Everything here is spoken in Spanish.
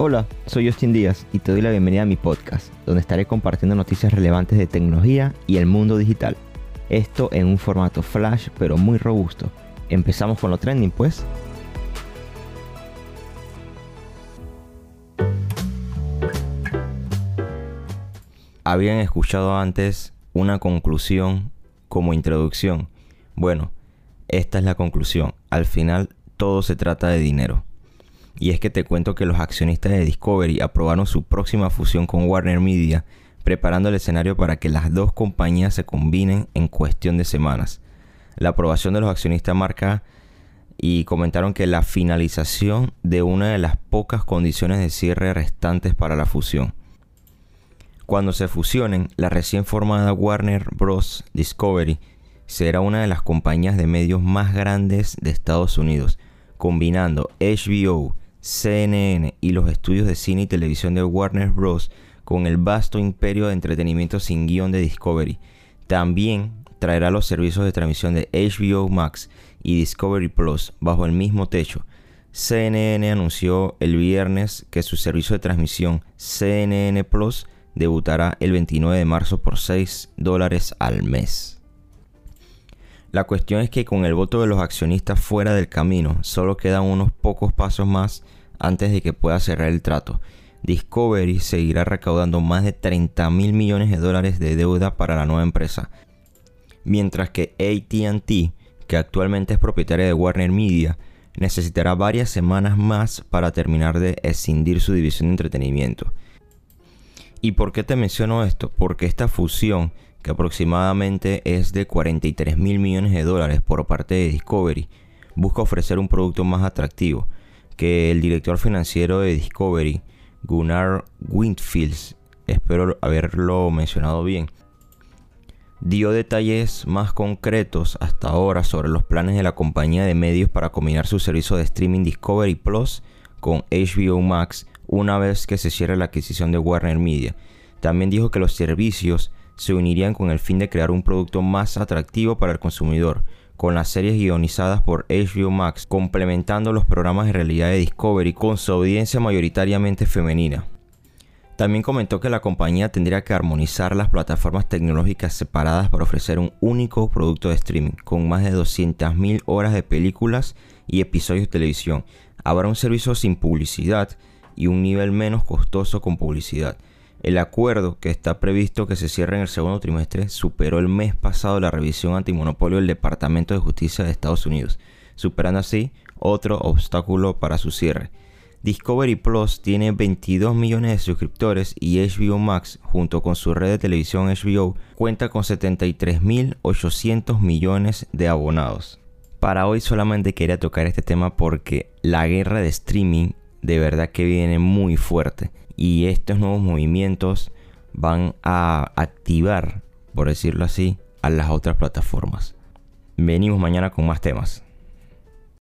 Hola, soy Justin Díaz y te doy la bienvenida a mi podcast, donde estaré compartiendo noticias relevantes de tecnología y el mundo digital. Esto en un formato flash pero muy robusto. Empezamos con lo trending pues. Habían escuchado antes una conclusión como introducción. Bueno, esta es la conclusión. Al final todo se trata de dinero. Y es que te cuento que los accionistas de Discovery aprobaron su próxima fusión con Warner Media, preparando el escenario para que las dos compañías se combinen en cuestión de semanas. La aprobación de los accionistas marca y comentaron que la finalización de una de las pocas condiciones de cierre restantes para la fusión. Cuando se fusionen, la recién formada Warner Bros. Discovery será una de las compañías de medios más grandes de Estados Unidos, combinando HBO, CNN y los estudios de cine y televisión de Warner Bros. con el vasto imperio de entretenimiento sin guion de Discovery. También traerá los servicios de transmisión de HBO Max y Discovery Plus bajo el mismo techo. CNN anunció el viernes que su servicio de transmisión CNN Plus debutará el 29 de marzo por 6 dólares al mes. La cuestión es que con el voto de los accionistas fuera del camino, solo quedan unos pocos pasos más antes de que pueda cerrar el trato. Discovery seguirá recaudando más de 30 mil millones de dólares de deuda para la nueva empresa, mientras que ATT, que actualmente es propietaria de Warner Media, necesitará varias semanas más para terminar de escindir su división de entretenimiento. ¿Y por qué te menciono esto? Porque esta fusión que aproximadamente es de 43 mil millones de dólares por parte de Discovery, busca ofrecer un producto más atractivo que el director financiero de Discovery, Gunnar Windfields, espero haberlo mencionado bien, dio detalles más concretos hasta ahora sobre los planes de la compañía de medios para combinar su servicio de streaming Discovery Plus con HBO Max una vez que se cierre la adquisición de Warner Media. También dijo que los servicios se unirían con el fin de crear un producto más atractivo para el consumidor, con las series guionizadas por HBO Max, complementando los programas de realidad de Discovery con su audiencia mayoritariamente femenina. También comentó que la compañía tendría que armonizar las plataformas tecnológicas separadas para ofrecer un único producto de streaming, con más de 200.000 horas de películas y episodios de televisión. Habrá un servicio sin publicidad y un nivel menos costoso con publicidad. El acuerdo que está previsto que se cierre en el segundo trimestre superó el mes pasado la revisión antimonopolio del Departamento de Justicia de Estados Unidos, superando así otro obstáculo para su cierre. Discovery Plus tiene 22 millones de suscriptores y HBO Max, junto con su red de televisión HBO, cuenta con 73.800 millones de abonados. Para hoy solamente quería tocar este tema porque la guerra de streaming de verdad que viene muy fuerte y estos nuevos movimientos van a activar, por decirlo así, a las otras plataformas. Venimos mañana con más temas.